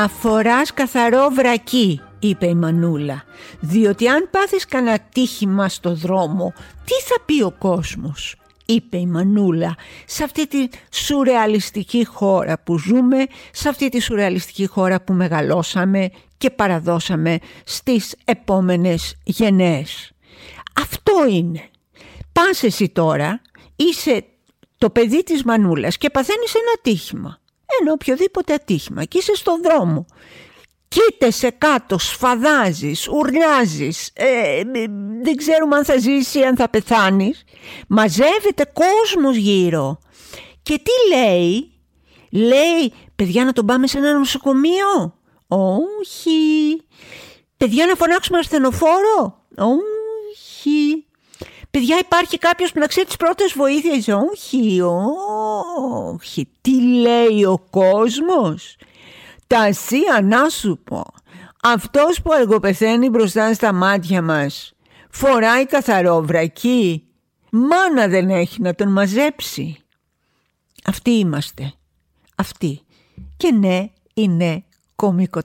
«Να φοράς καθαρό βρακί», είπε η Μανούλα, «διότι αν πάθεις κανένα τύχημα στο δρόμο, τι θα πει ο κόσμος» είπε η Μανούλα, σε αυτή τη σουρεαλιστική χώρα που ζούμε, σε αυτή τη σουρεαλιστική χώρα που μεγαλώσαμε και παραδώσαμε στις επόμενες γενναίες. Αυτό είναι. Πας εσύ τώρα, είσαι το παιδί της Μανούλας και παθαίνεις ένα ατύχημα. Ένα οποιοδήποτε ατύχημα και είσαι στον δρόμο κοίτεσαι κάτω, σφαδάζεις, ουρλιάζεις, ε, δεν ξέρουμε αν θα ζήσει ή αν θα πεθάνεις. Μαζεύεται κόσμος γύρω. Και τι λέει, λέει παιδιά να τον πάμε σε ένα νοσοκομείο. Όχι. Παιδιά να φωνάξουμε ασθενοφόρο. Όχι. Παιδιά υπάρχει κάποιος που να ξέρει τις πρώτες βοήθειες. Όχι, όχι. Τι λέει ο κόσμος; Τα να σου πω. Αυτός που αργοπεθαίνει μπροστά στα μάτια μας φοράει καθαρό βρακί. Μάνα δεν έχει να τον μαζέψει. Αυτοί είμαστε. Αυτοί. Και ναι, είναι κομικό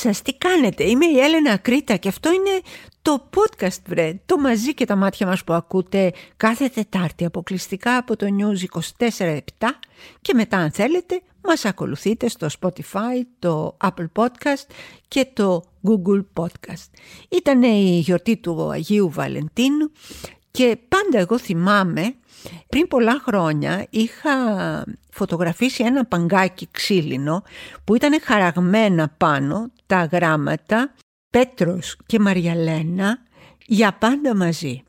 σας, τι κάνετε, είμαι η Έλενα Κρήτα και αυτό είναι το podcast βρε, το μαζί και τα μάτια μας που ακούτε κάθε Τετάρτη αποκλειστικά από το News 24-7 και μετά αν θέλετε μας ακολουθείτε στο Spotify, το Apple Podcast και το Google Podcast. Ήταν η γιορτή του Αγίου Βαλεντίνου και πάντα εγώ θυμάμαι πριν πολλά χρόνια είχα φωτογραφίσει ένα παγκάκι ξύλινο που ήταν χαραγμένα πάνω τα γράμματα Πέτρος και Μαριαλένα για πάντα μαζί.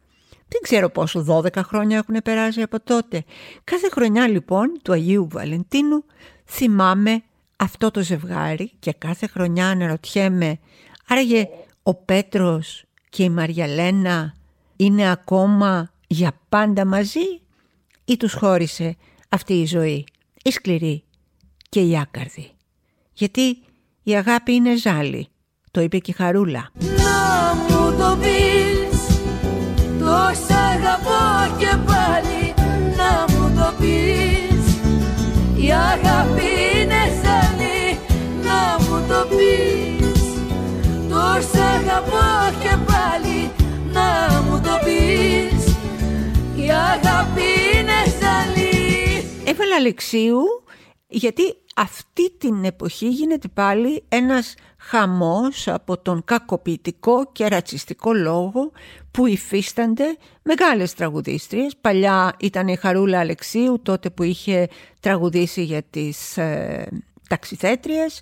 Δεν ξέρω πόσο 12 χρόνια έχουν περάσει από τότε. Κάθε χρονιά λοιπόν του Αγίου Βαλεντίνου θυμάμαι αυτό το ζευγάρι και κάθε χρονιά αναρωτιέμαι άραγε ο Πέτρος και η Μαριαλένα είναι ακόμα για πάντα μαζί ή τους χώρισε αυτή η ζωή, η σκληρή και η άκαρδη. Γιατί η αγάπη είναι ζάλι, το είπε και η Χαρούλα. Να μου το πεις, το σ' αγαπώ και πάλι, να μου το πεις, η αγάπη αγάπη είναι ζαλή. Έβαλα Αλεξίου γιατί αυτή την εποχή γίνεται πάλι ένας χαμός από τον κακοποιητικό και ρατσιστικό λόγο που υφίστανται μεγάλες τραγουδίστριες. Παλιά ήταν η Χαρούλα Αλεξίου τότε που είχε τραγουδήσει για τις ε, ταξιθέτριες.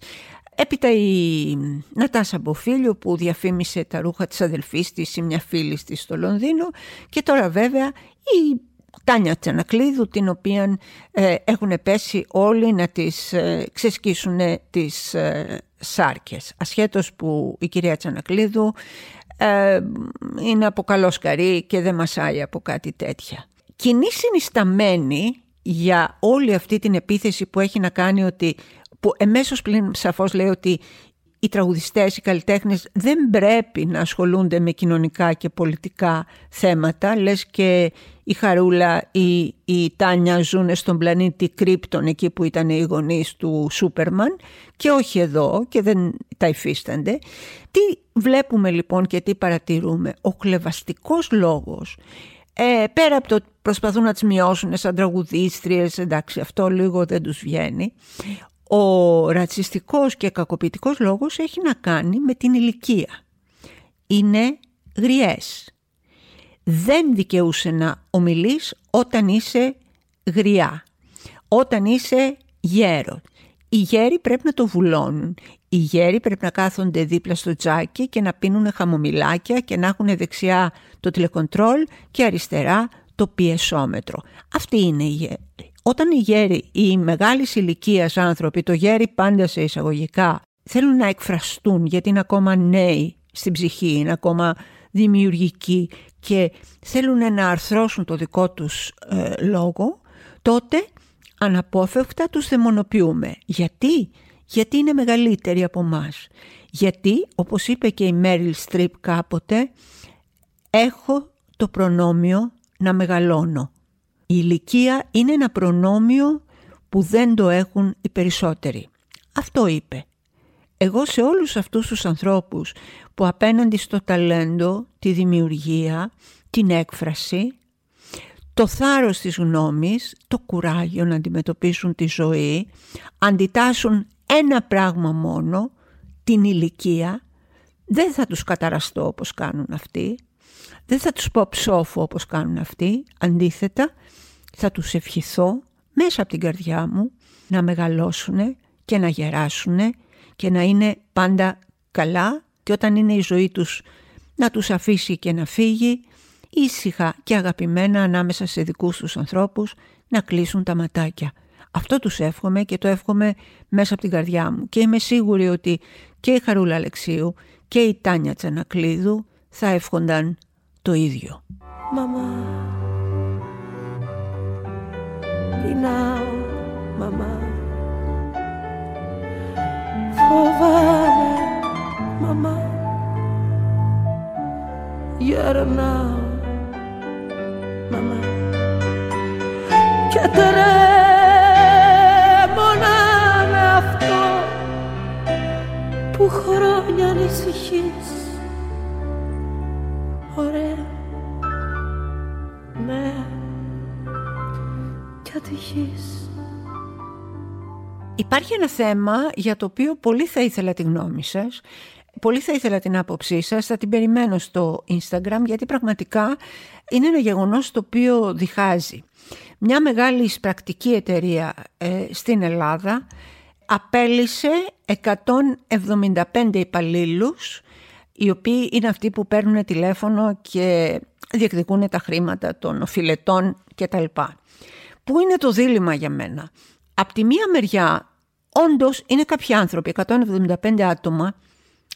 Έπειτα η Νατάσα Μποφίλιο που διαφήμισε τα ρούχα της αδελφής της ή μια φίλη της στο Λονδίνο και τώρα βέβαια η Τάνια Τσανακλείδου την οποία ε, έχουν πέσει όλοι να τις ε, ξεσκίσουν τις ε, σάρκες. Ασχέτως που η κυρία Τσανακλείδου ε, είναι από καλό σκαρί και δεν μασάει από κάτι τέτοια. Κοινή συνισταμένη για όλη αυτή την επίθεση που έχει να κάνει ότι που εμέσως πλην σαφώς λέει ότι οι τραγουδιστές, οι καλλιτέχνες δεν πρέπει να ασχολούνται με κοινωνικά και πολιτικά θέματα. Λες και η Χαρούλα ή η Τάνια ζουν στον πλανήτη Κρύπτον εκεί που ήταν οι γονείς του Σούπερμαν και όχι εδώ και δεν τα υφίστανται. Τι βλέπουμε λοιπόν και τι παρατηρούμε; Ο χλεβαστικός λόγος ε, πέρα από το ότι προσπαθούν να τις μειώσουν σαν τραγουδίστριες, εντάξει αυτό λίγο δεν τους βγαίνει, ο ρατσιστικός και κακοποιητικός λόγος έχει να κάνει με την ηλικία. Είναι γριές. Δεν δικαιούσε να ομιλείς όταν είσαι γριά, όταν είσαι γέρος. Οι γέροι πρέπει να το βουλώνουν. Οι γέροι πρέπει να κάθονται δίπλα στο τζάκι και να πίνουν χαμομηλάκια και να έχουν δεξιά το τηλεκοντρόλ και αριστερά το πιεσόμετρο. Αυτή είναι η γέρη. Όταν οι γέροι, οι μεγάλης ηλικίας άνθρωποι, το γέρι πάντα σε εισαγωγικά, θέλουν να εκφραστούν γιατί είναι ακόμα νέοι στην ψυχή, είναι ακόμα δημιουργικοί και θέλουν να αρθρώσουν το δικό τους ε, λόγο, τότε αναπόφευκτα τους δαιμονοποιούμε. Γιατί; Γιατί είναι μεγαλύτεροι από μας. Γιατί, όπως είπε και η Μέριλ Στριπ κάποτε, έχω το προνόμιο να μεγαλώνω. Η ηλικία είναι ένα προνόμιο που δεν το έχουν οι περισσότεροι. Αυτό είπε. Εγώ σε όλους αυτούς τους ανθρώπους που απέναντι στο ταλέντο, τη δημιουργία, την έκφραση, το θάρρος της γνώμης, το κουράγιο να αντιμετωπίσουν τη ζωή, αντιτάσσουν ένα πράγμα μόνο, την ηλικία, δεν θα τους καταραστώ όπως κάνουν αυτοί, δεν θα τους πω ψόφο όπως κάνουν αυτοί, αντίθετα θα τους ευχηθώ μέσα από την καρδιά μου να μεγαλώσουν και να γεράσουν και να είναι πάντα καλά και όταν είναι η ζωή τους να τους αφήσει και να φύγει ήσυχα και αγαπημένα ανάμεσα σε δικούς τους ανθρώπους να κλείσουν τα ματάκια. Αυτό τους εύχομαι και το εύχομαι μέσα από την καρδιά μου και είμαι σίγουρη ότι και η Χαρούλα Αλεξίου και η Τάνια Τσανακλείδου θα εύχονταν το ίδιο. Μαμά, πεινάω, μαμά, φοβάμαι, μαμά, γερνάω, μαμά, και τρέμω να αυτό που χρόνια ανησυχείς και ατυχής Υπάρχει ένα θέμα για το οποίο πολύ θα ήθελα τη γνώμη σας Πολύ θα ήθελα την άποψή σας, θα την περιμένω στο Instagram γιατί πραγματικά είναι ένα γεγονός το οποίο διχάζει. Μια μεγάλη εισπρακτική εταιρεία ε, στην Ελλάδα απέλησε 175 υπαλλήλους οι οποίοι είναι αυτοί που παίρνουν τηλέφωνο και διεκδικούν τα χρήματα των οφειλετών κτλ. Πού είναι το δίλημα για μένα; Απ' τη μία μεριά όντως είναι κάποιοι άνθρωποι, 175 άτομα,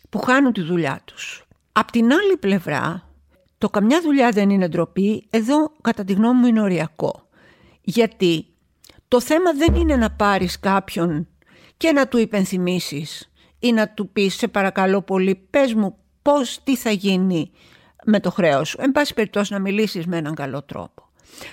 που χάνουν τη δουλειά τους. Απ' την άλλη πλευρά, το καμιά δουλειά δεν είναι ντροπή, εδώ κατά τη γνώμη μου είναι οριακό. Γιατί το θέμα δεν είναι να πάρεις κάποιον και να του υπενθυμίσεις ή να του πεις σε παρακαλώ πολύ πες μου πώς, τι θα γίνει με το χρέος σου. Εν πάση περιπτώσει να μιλήσεις με έναν καλό τρόπο.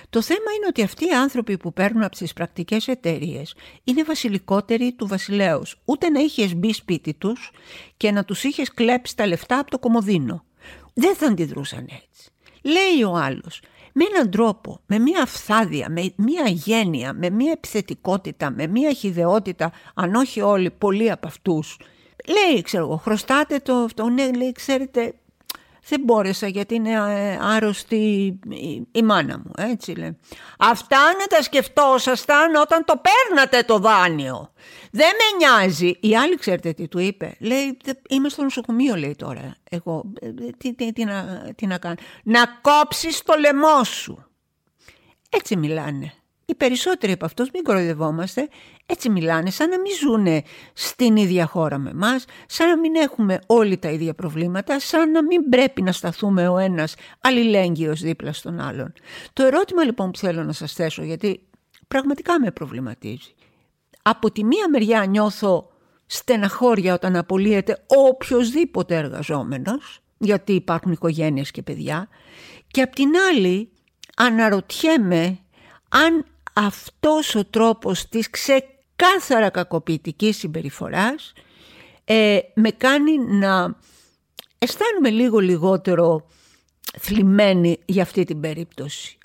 Το θέμα είναι ότι αυτοί οι άνθρωποι που παίρνουν από τις πρακτικές εταιρείες είναι βασιλικότεροι του βασιλέως. Ούτε να είχες μπει σπίτι τους και να τους είχες κλέψει τα λεφτά από το κομμωδίνο. Δεν θα αντιδρούσαν έτσι. Λέει ο άλλος, με έναν τρόπο, με μια φθάδια, με μια γένεια, με μια επιθετικότητα, με μια χιδεότητα, αν όχι όλοι, πολλοί από αυτούς. Λέει, ξέρω εγώ, χρωστάτε το αυτό, ναι, λέει, ξέρετε, δεν μπόρεσα γιατί είναι ε, άρρωστη η μάνα μου, έτσι λέει. Αυτά να τα σκεφτόσασταν όταν το παίρνατε το δάνειο. Δεν με νοιάζει. Η άλλη ξέρετε τι του είπε; Λέει, είμαι στο νοσοκομείο λέει τώρα. Εγώ, ε, τι, τι, τι, να, τι να κάνω. Να κόψεις το λαιμό σου. Έτσι μιλάνε οι περισσότεροι από αυτούς, μην κοροϊδευόμαστε, έτσι μιλάνε σαν να μην ζουν στην ίδια χώρα με μας, σαν να μην έχουμε όλοι τα ίδια προβλήματα, σαν να μην πρέπει να σταθούμε ο ένας αλληλέγγυος δίπλα στον άλλον. Το ερώτημα λοιπόν που θέλω να σας θέσω, γιατί πραγματικά με προβληματίζει. Από τη μία μεριά νιώθω στεναχώρια όταν απολύεται οποιοδήποτε εργαζόμενος, γιατί υπάρχουν οικογένειες και παιδιά, και απ' την άλλη αναρωτιέμαι αν αυτός ο τρόπος της ξεκάθαρα κακοποιητικής συμπεριφοράς ε, με κάνει να αισθάνομαι λίγο λιγότερο θλιμμένη για αυτή την περίπτωση.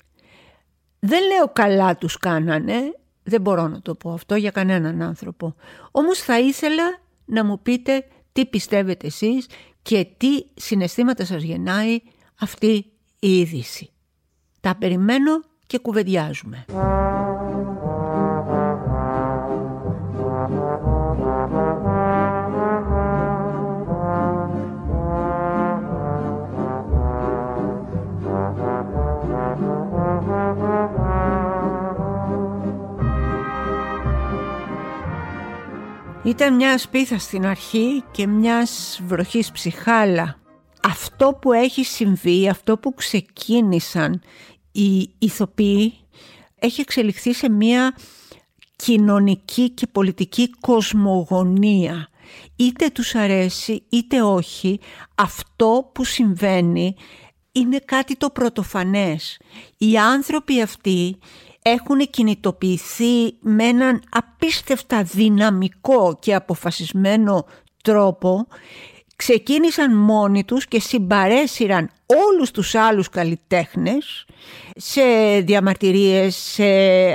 Δεν λέω καλά τους κάνανε, δεν μπορώ να το πω αυτό για κανέναν άνθρωπο. Όμως θα ήθελα να μου πείτε τι πιστεύετε εσείς και τι συναισθήματα σας γεννάει αυτή η είδηση. Τα περιμένω και κουβεντιάζουμε. Ήταν μια σπίθα στην αρχή και μιας βροχής ψυχάλα. Αυτό που έχει συμβεί, αυτό που ξεκίνησαν οι ηθοποιοί έχει εξελιχθεί σε μια κοινωνική και πολιτική κοσμογονία. Είτε τους αρέσει είτε όχι, αυτό που συμβαίνει είναι κάτι το πρωτοφανές. Οι άνθρωποι αυτοί έχουν κινητοποιηθεί με έναν απίστευτα δυναμικό και αποφασισμένο τρόπο ξεκίνησαν μόνοι τους και συμπαρέσυραν όλους τους άλλους καλλιτέχνες σε διαμαρτυρίες, σε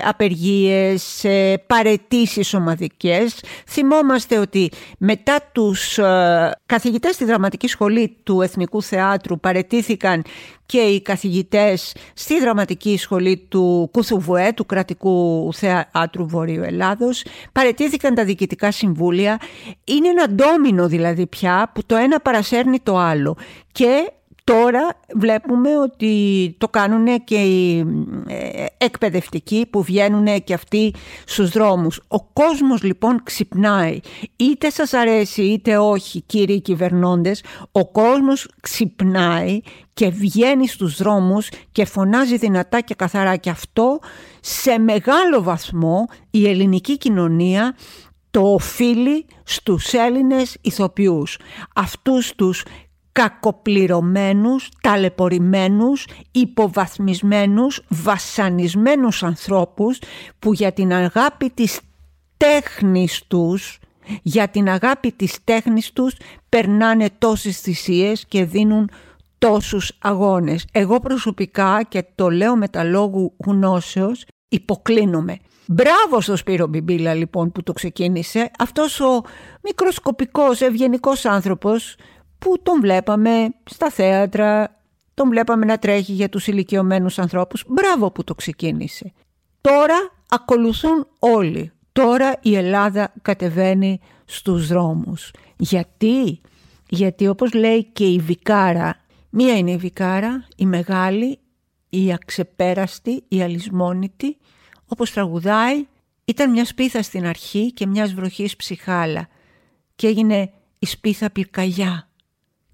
απεργίες, σε παρετήσεις ομαδικές. Θυμόμαστε ότι μετά τους ε, καθηγητές στη δραματική σχολή του Εθνικού Θεάτρου παρετήθηκαν και οι καθηγητές στη δραματική σχολή του Κουθουβουέ, του Κρατικού Θεάτρου Βορείου Ελλάδος. Παρετήθηκαν τα διοικητικά συμβούλια. Είναι ένα ντόμινο δηλαδή πια που το ένα παρασέρνει το άλλο. Και Τώρα βλέπουμε ότι το κάνουν και οι ε, εκπαιδευτικοί που βγαίνουν και αυτοί στους δρόμους. Ο κόσμος λοιπόν ξυπνάει. Είτε σας αρέσει είτε όχι κύριοι κυβερνώντες, ο κόσμος ξυπνάει και βγαίνει στους δρόμους και φωνάζει δυνατά και καθαρά. Και αυτό σε μεγάλο βαθμό η ελληνική κοινωνία το οφείλει στους Έλληνες ηθοποιούς. Αυτούς τους κακοπληρωμένους, ταλαιπωρημένους, υποβαθμισμένους, βασανισμένους ανθρώπους που για την αγάπη της τέχνης τους, για την αγάπη της τέχνης τους περνάνε τόσες θυσίες και δίνουν τόσους αγώνες. Εγώ προσωπικά και το λέω με τα λόγου γνώσεως υποκλίνομαι. Μπράβο στο Σπύρο Μπιμπίλα λοιπόν που το ξεκίνησε. Αυτός ο μικροσκοπικός ευγενικός άνθρωπος που τον βλέπαμε στα θέατρα, τον βλέπαμε να τρέχει για τους ηλικιωμένους ανθρώπους. Μπράβο που το ξεκίνησε. Τώρα ακολουθούν όλοι. Τώρα η Ελλάδα κατεβαίνει στους δρόμους. Γιατί; Γιατί όπως λέει και η Βικάρα, μία είναι η Βικάρα, η μεγάλη, η αξεπέραστη, η αλυσμόνητη, όπως τραγουδάει, ήταν μια σπίθα στην αρχή και μιας βροχής ψυχάλα και έγινε η σπίθα πυρκαγιά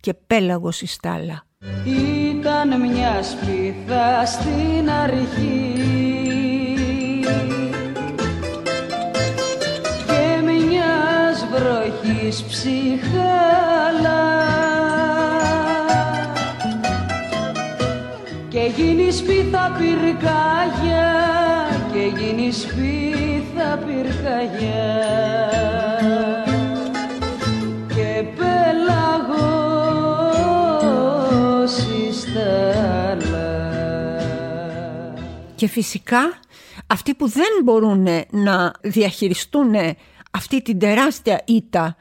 και πέλαγος η στάλα. Ήταν μια σπίθα στην αρχή. Και μιας βροχής ψυχάλα. Και γίνει σπίθα πυρκαγιά και γίνει σπίθα πυρκαγιά Και φυσικά αυτοί που δεν μπορούν να διαχειριστούν αυτή την τεράστια ήττα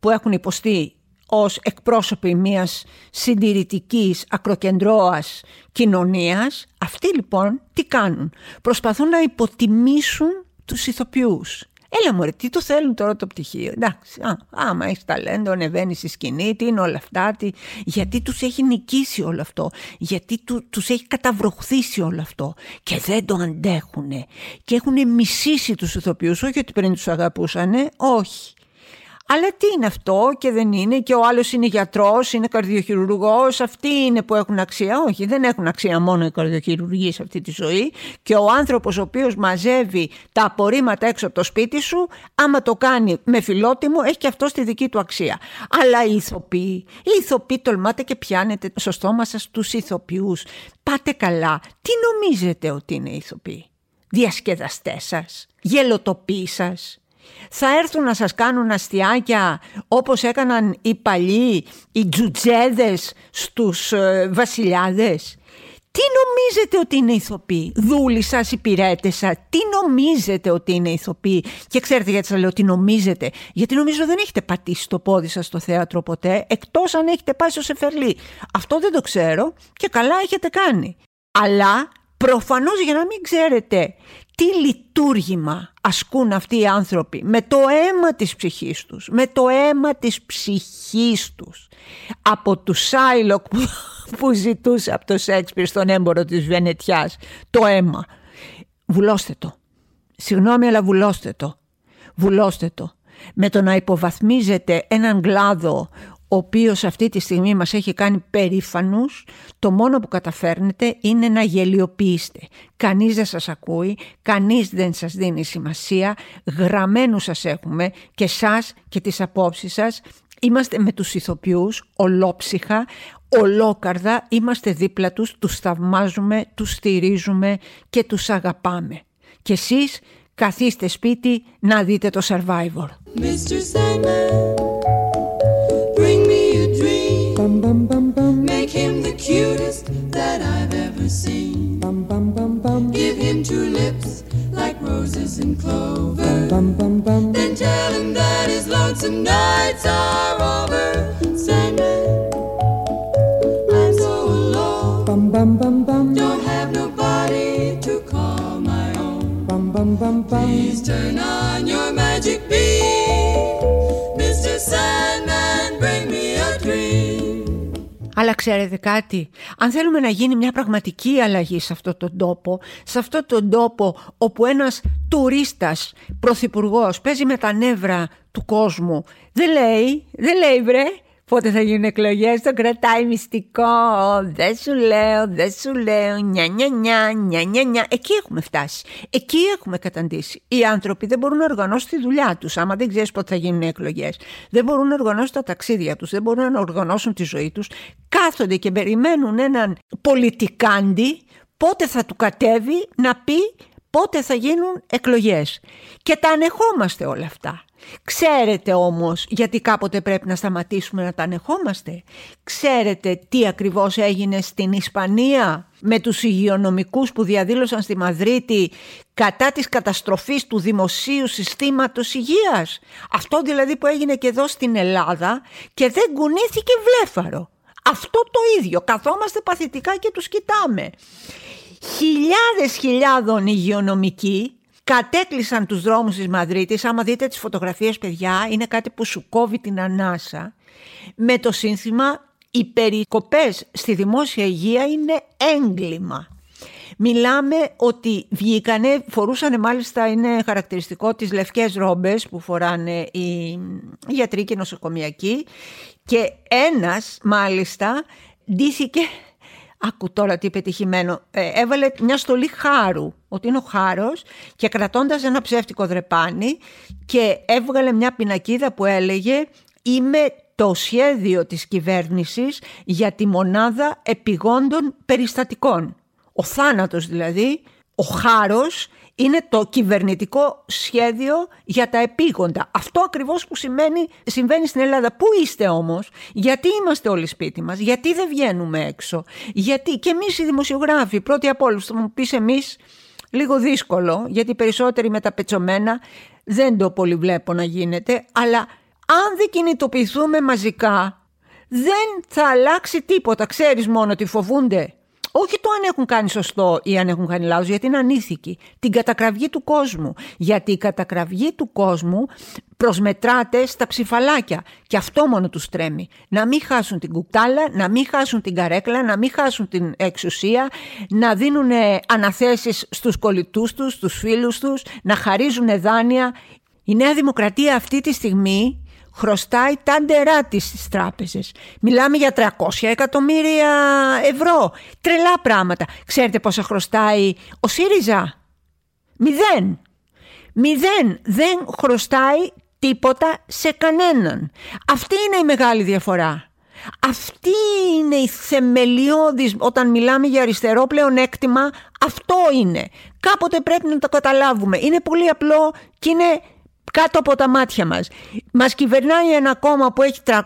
που έχουν υποστεί ως εκπρόσωποι μιας συντηρητικής ακροκεντρώας κοινωνίας, αυτοί λοιπόν τι κάνουν; Προσπαθούν να υποτιμήσουν τους ηθοποιούς. Έλα μωρέ, τι το θέλουν τώρα το πτυχίο; Εντάξει, α, άμα έχεις ταλέντο, ανεβαίνεις στη σκηνή, τι είναι όλα αυτά. Τι... Γιατί τους έχει νικήσει όλο αυτό; Γιατί του, τους έχει καταβροχθήσει όλο αυτό; Και δεν το αντέχουν. Και έχουν μισήσει τους ηθοποιούς, όχι ότι πριν τους αγαπούσανε, όχι. Αλλά τι είναι αυτό και δεν είναι και ο άλλος είναι γιατρός, είναι καρδιοχειρουργός, αυτοί είναι που έχουν αξία. Όχι, δεν έχουν αξία μόνο οι καρδιοχειρουργοί σε αυτή τη ζωή και ο άνθρωπος ο οποίος μαζεύει τα απορρίμματα έξω από το σπίτι σου, άμα το κάνει με φιλότιμο, έχει και αυτό στη δική του αξία. Αλλά οι ηθοποιοί, οι ηθοποιοί τολμάτε και πιάνετε στο στόμα σας τους ηθοποιούς. Πάτε καλά. Τι νομίζετε ότι είναι οι ηθοποιοί; Διασκεδαστές σας, γελοτοποί σας, θα έρθουν να σας κάνουν αστιάκια όπως έκαναν οι παλιοί, οι τζουτζέδες στους ε, βασιλιάδες. Τι νομίζετε ότι είναι ηθοποιοί, δούλοι σας, υπηρέτησα, τι νομίζετε ότι είναι ηθοποιοί; Και ξέρετε γιατί σας λέω τι νομίζετε, γιατί νομίζω δεν έχετε πατήσει το πόδι σας στο θέατρο ποτέ, εκτός αν έχετε πάει στο Σεφερλί. Αυτό δεν το ξέρω και καλά έχετε κάνει. Αλλά προφανώς για να μην ξέρετε τι λειτουργήμα ασκούν αυτοί οι άνθρωποι με το αίμα της ψυχής τους, με το αίμα της ψυχής τους. Από του Σάιλοκ που, που ζητούσε από το Σέξπιρ στον έμπορο της Βενετιάς το αίμα. Βουλώστε το. Συγγνώμη αλλά βουλώστε το. Βουλώστε το. με το να υποβαθμίζετε έναν κλάδο ο οποίος αυτή τη στιγμή μας έχει κάνει περήφανους, το μόνο που καταφέρνετε είναι να γελιοποιήσετε. Κανείς δεν σας ακούει, κανείς δεν σας δίνει σημασία, γραμμένους σας έχουμε και σας και τις απόψεις σας. Είμαστε με τους ηθοποιούς, ολόψυχα, ολόκαρδα, είμαστε δίπλα τους, τους θαυμάζουμε, τους στηρίζουμε και τους αγαπάμε. Και εσείς καθίστε σπίτι να δείτε το Survivor. Mr. Sandman, Bum bum bum bum. Make him the cutest that I've ever seen. Bum bum bum bum. Give him two lips like roses and clover. Bum bum bum. bum, Then tell him that his lonesome nights are over. Sandman, Αλλά ξέρετε κάτι, αν θέλουμε να γίνει μια πραγματική αλλαγή σε αυτό τον τόπο, σε αυτό τον τόπο όπου ένας τουρίστας πρωθυπουργός παίζει με τα νεύρα του κόσμου, δεν λέει, δεν λέει βρε, πότε θα γίνουν εκλογές, το κρατάει μυστικό, δεν σου λέω, δεν σου λέω, νια νια νια, νια νια νια. Εκεί έχουμε φτάσει, εκεί έχουμε καταντήσει. Οι άνθρωποι δεν μπορούν να οργανώσουν τη δουλειά τους, άμα δεν ξέρεις πότε θα γίνουν οι εκλογές. Δεν μπορούν να οργανώσουν τα ταξίδια τους, δεν μπορούν να οργανώσουν τη ζωή τους. Κάθονται και περιμένουν έναν πολιτικάντη πότε θα του κατέβει να πει πότε θα γίνουν εκλογές. Και τα ανεχόμαστε όλα αυτά. Ξέρετε όμως γιατί κάποτε πρέπει να σταματήσουμε να τα ανεχόμαστε; Ξέρετε τι ακριβώς έγινε στην Ισπανία με τους υγειονομικούς που διαδήλωσαν στη Μαδρίτη κατά της καταστροφής του δημοσίου συστήματος υγείας; Αυτό δηλαδή που έγινε και εδώ στην Ελλάδα και δεν κουνήθηκε βλέφαρο. Αυτό το ίδιο. Καθόμαστε παθητικά και τους κοιτάμε. Χιλιάδες χιλιάδων υγειονομικοί κατέκλυσαν τους δρόμους της Μαδρίτης. Άμα δείτε τις φωτογραφίες παιδιά είναι κάτι που σου κόβει την ανάσα. Με το σύνθημα οι περικοπές στη δημόσια υγεία είναι έγκλημα. Μιλάμε ότι βγήκανε, φορούσανε μάλιστα, είναι χαρακτηριστικό τις λευκές ρόμπες που φοράνε οι γιατροί και οι νοσοκομιακοί και ένας μάλιστα ντύθηκε Άκου τώρα τι πετυχημένο. Ε, έβαλε μια στολή χάρου, ότι είναι ο χάρος και κρατώντας ένα ψεύτικο δρεπάνι και έβγαλε μια πινακίδα που έλεγε «Είμαι το σχέδιο της κυβέρνησης για τη μονάδα επιγόντων περιστατικών». Ο θάνατος δηλαδή, ο χάρος είναι το κυβερνητικό σχέδιο για τα επίγοντα. Αυτό ακριβώς που σημαίνει, συμβαίνει στην Ελλάδα. Πού είστε όμως, γιατί είμαστε όλοι σπίτι μας, γιατί δεν βγαίνουμε έξω, γιατί και εμείς οι δημοσιογράφοι, πρώτοι από όλους, θα μου πεις εμείς, λίγο δύσκολο, γιατί περισσότεροι με τα πετσομένα δεν το πολύ βλέπω να γίνεται, αλλά αν δεν κινητοποιηθούμε μαζικά, δεν θα αλλάξει τίποτα. Ξέρεις μόνο ότι φοβούνται όχι το αν έχουν κάνει σωστό ή αν έχουν κάνει λάθος, γιατί είναι ανήθικοι. Την κατακραυγή του κόσμου. Γιατί η κατακραυγή του κόσμου προσμετράται στα ψηφαλάκια. Και αυτό μόνο τους τρέμει. Να μην χάσουν την κουκτάλα, να μην χάσουν την καρέκλα, να μην χάσουν την εξουσία, να δίνουν αναθέσεις στους κολλητούς τους, στους φίλους τους, να χαρίζουν δάνεια. Η Νέα Δημοκρατία αυτή τη στιγμή χρωστάει τα ντερά της στις τράπεζες. Μιλάμε για 300 εκατομμύρια ευρώ. Τρελά πράγματα. Ξέρετε πόσα χρωστάει ο ΣΥΡΙΖΑ; Μηδέν. Μηδέν. Δεν χρωστάει τίποτα σε κανέναν. Αυτή είναι η μεγάλη διαφορά. Αυτή είναι η θεμελιώδης, όταν μιλάμε για αριστερό πλεονέκτημα, αυτό είναι. Κάποτε πρέπει να το καταλάβουμε. Είναι πολύ απλό και είναι κάτω από τα μάτια μας. Μας κυβερνάει ένα κόμμα που έχει 300-400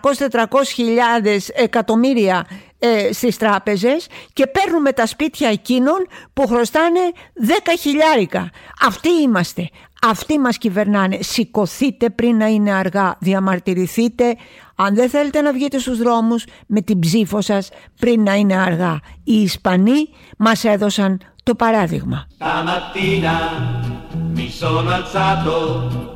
χιλιάδες εκατομμύρια ε, στις τράπεζες και παίρνουμε τα σπίτια εκείνων που χρωστάνε 10 χιλιάρικα. Αυτοί είμαστε. Αυτοί μας κυβερνάνε. Σηκωθείτε πριν να είναι αργά. Διαμαρτυρηθείτε. Αν δεν θέλετε να βγείτε στους δρόμους με την ψήφο σας πριν να είναι αργά. Οι Ισπανοί μας έδωσαν το παράδειγμα. Stamattina mi sono alzato, oh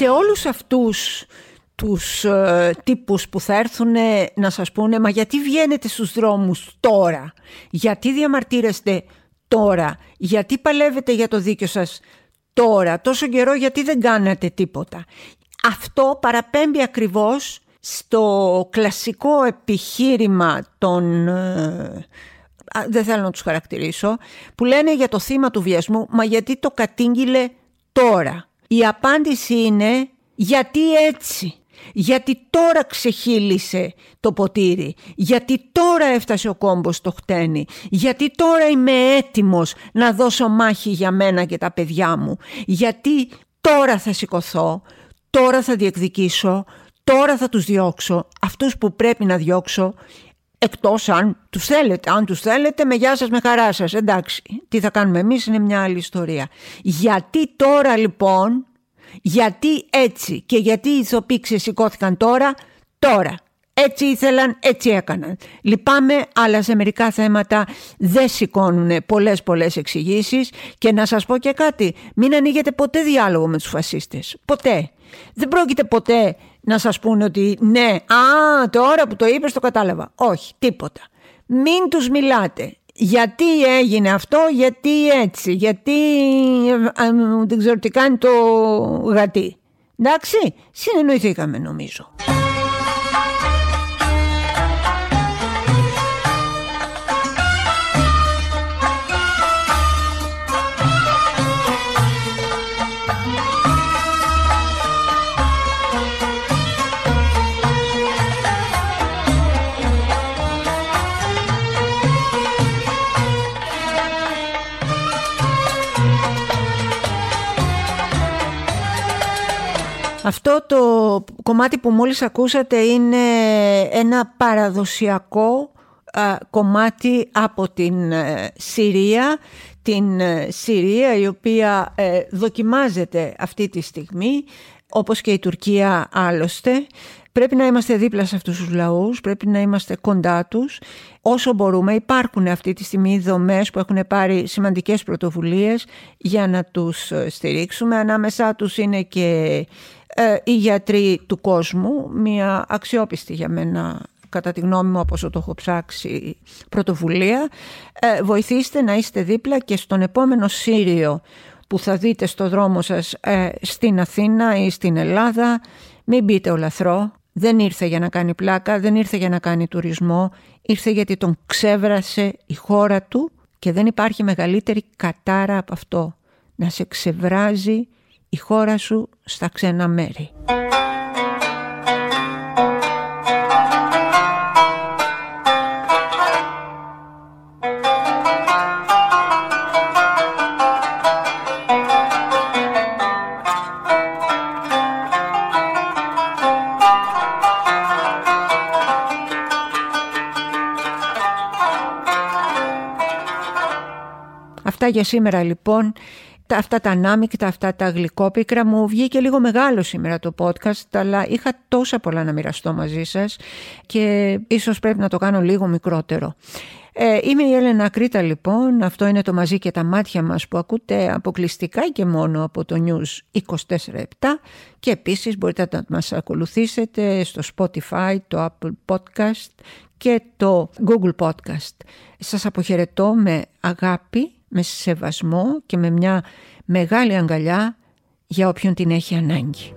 Σε όλους αυτούς τους ε, τύπους που θα έρθουν να σας πούνε «Μα γιατί βγαίνετε στους δρόμους τώρα, γιατί διαμαρτύρεστε τώρα, γιατί παλεύετε για το δίκιο σας τώρα, τόσο καιρό γιατί δεν κάνατε τίποτα». Αυτό παραπέμπει ακριβώς στο κλασικό επιχείρημα των... ε, α, δεν θέλω να τους χαρακτηρίσω, που λένε για το θύμα του βιασμού, μα γιατί το κατήγγειλε τώρα; Η απάντηση είναι γιατί έτσι; Γιατί τώρα ξεχύλισε το ποτήρι; Γιατί τώρα έφτασε ο κόμπος στο χτένι; Γιατί τώρα είμαι έτοιμος να δώσω μάχη για μένα και τα παιδιά μου; Γιατί τώρα θα σηκωθώ. Τώρα θα διεκδικήσω. Τώρα θα τους διώξω; Αυτούς που πρέπει να διώξω. Εκτός αν τους θέλετε. Αν τους θέλετε με γεια σας με χαρά σας. Εντάξει. Τι θα κάνουμε εμείς είναι μια άλλη ιστορία. Γιατί τώρα λοιπόν γιατί έτσι και γιατί οι ηθοποιοί ξεσηκώθηκαν τώρα, τώρα. Έτσι ήθελαν, έτσι έκαναν. Λυπάμαι, αλλά σε μερικά θέματα δεν σηκώνουν πολλές πολλές εξηγήσεις και να σας πω και κάτι, μην ανοίγετε ποτέ διάλογο με τους φασίστες. Ποτέ. Δεν πρόκειται ποτέ να σας πούνε ότι ναι, α, τώρα που το είπες το κατάλαβα. Όχι, τίποτα. Μην τους μιλάτε. Γιατί έγινε αυτό, γιατί έτσι, γιατί ε, ε, δεν ξέρω τι κάνει το γατί. Εντάξει, συνεννοηθήκαμε νομίζω. Αυτό το κομμάτι που μόλις ακούσατε είναι ένα παραδοσιακό α, κομμάτι από την ε, Συρία, την ε, Συρία η οποία ε, δοκιμάζεται αυτή τη στιγμή, όπως και η Τουρκία άλλωστε. Πρέπει να είμαστε δίπλα σε αυτούς τους λαούς, πρέπει να είμαστε κοντά τους όσο μπορούμε. Υπάρχουν αυτή τη στιγμή δομές που έχουν πάρει σημαντικές πρωτοβουλίες για να τους στηρίξουμε. Ανάμεσά τους είναι και ε, οι γιατροί του κόσμου, μια αξιόπιστη για μένα κατά τη γνώμη μου όπως το έχω ψάξει πρωτοβουλία. Ε, βοηθήστε να είστε δίπλα και στον επόμενο Σύριο που θα δείτε στο δρόμο σας ε, στην Αθήνα ή στην Ελλάδα. Μην μπείτε ο λαθρό. Δεν ήρθε για να κάνει πλάκα, δεν ήρθε για να κάνει τουρισμό. Ήρθε γιατί τον ξέβρασε η χώρα του και δεν υπάρχει μεγαλύτερη κατάρα από αυτό. Να σε ξεβράζει η χώρα σου στα ξένα μέρη. Αυτά για σήμερα λοιπόν τα, αυτά τα ανάμεικτα, αυτά τα γλυκόπικρα μου βγήκε λίγο μεγάλο σήμερα το podcast αλλά είχα τόσα πολλά να μοιραστώ μαζί σας και ίσως πρέπει να το κάνω λίγο μικρότερο. Ε, είμαι η Έλενα Κρήτα λοιπόν, αυτό είναι το μαζί και τα μάτια μας που ακούτε αποκλειστικά και μόνο από το News 24-7 και επίσης μπορείτε να μας ακολουθήσετε στο Spotify, το Apple Podcast και το Google Podcast. Σας αποχαιρετώ με αγάπη με σεβασμό και με μια μεγάλη αγκαλιά για όποιον την έχει ανάγκη.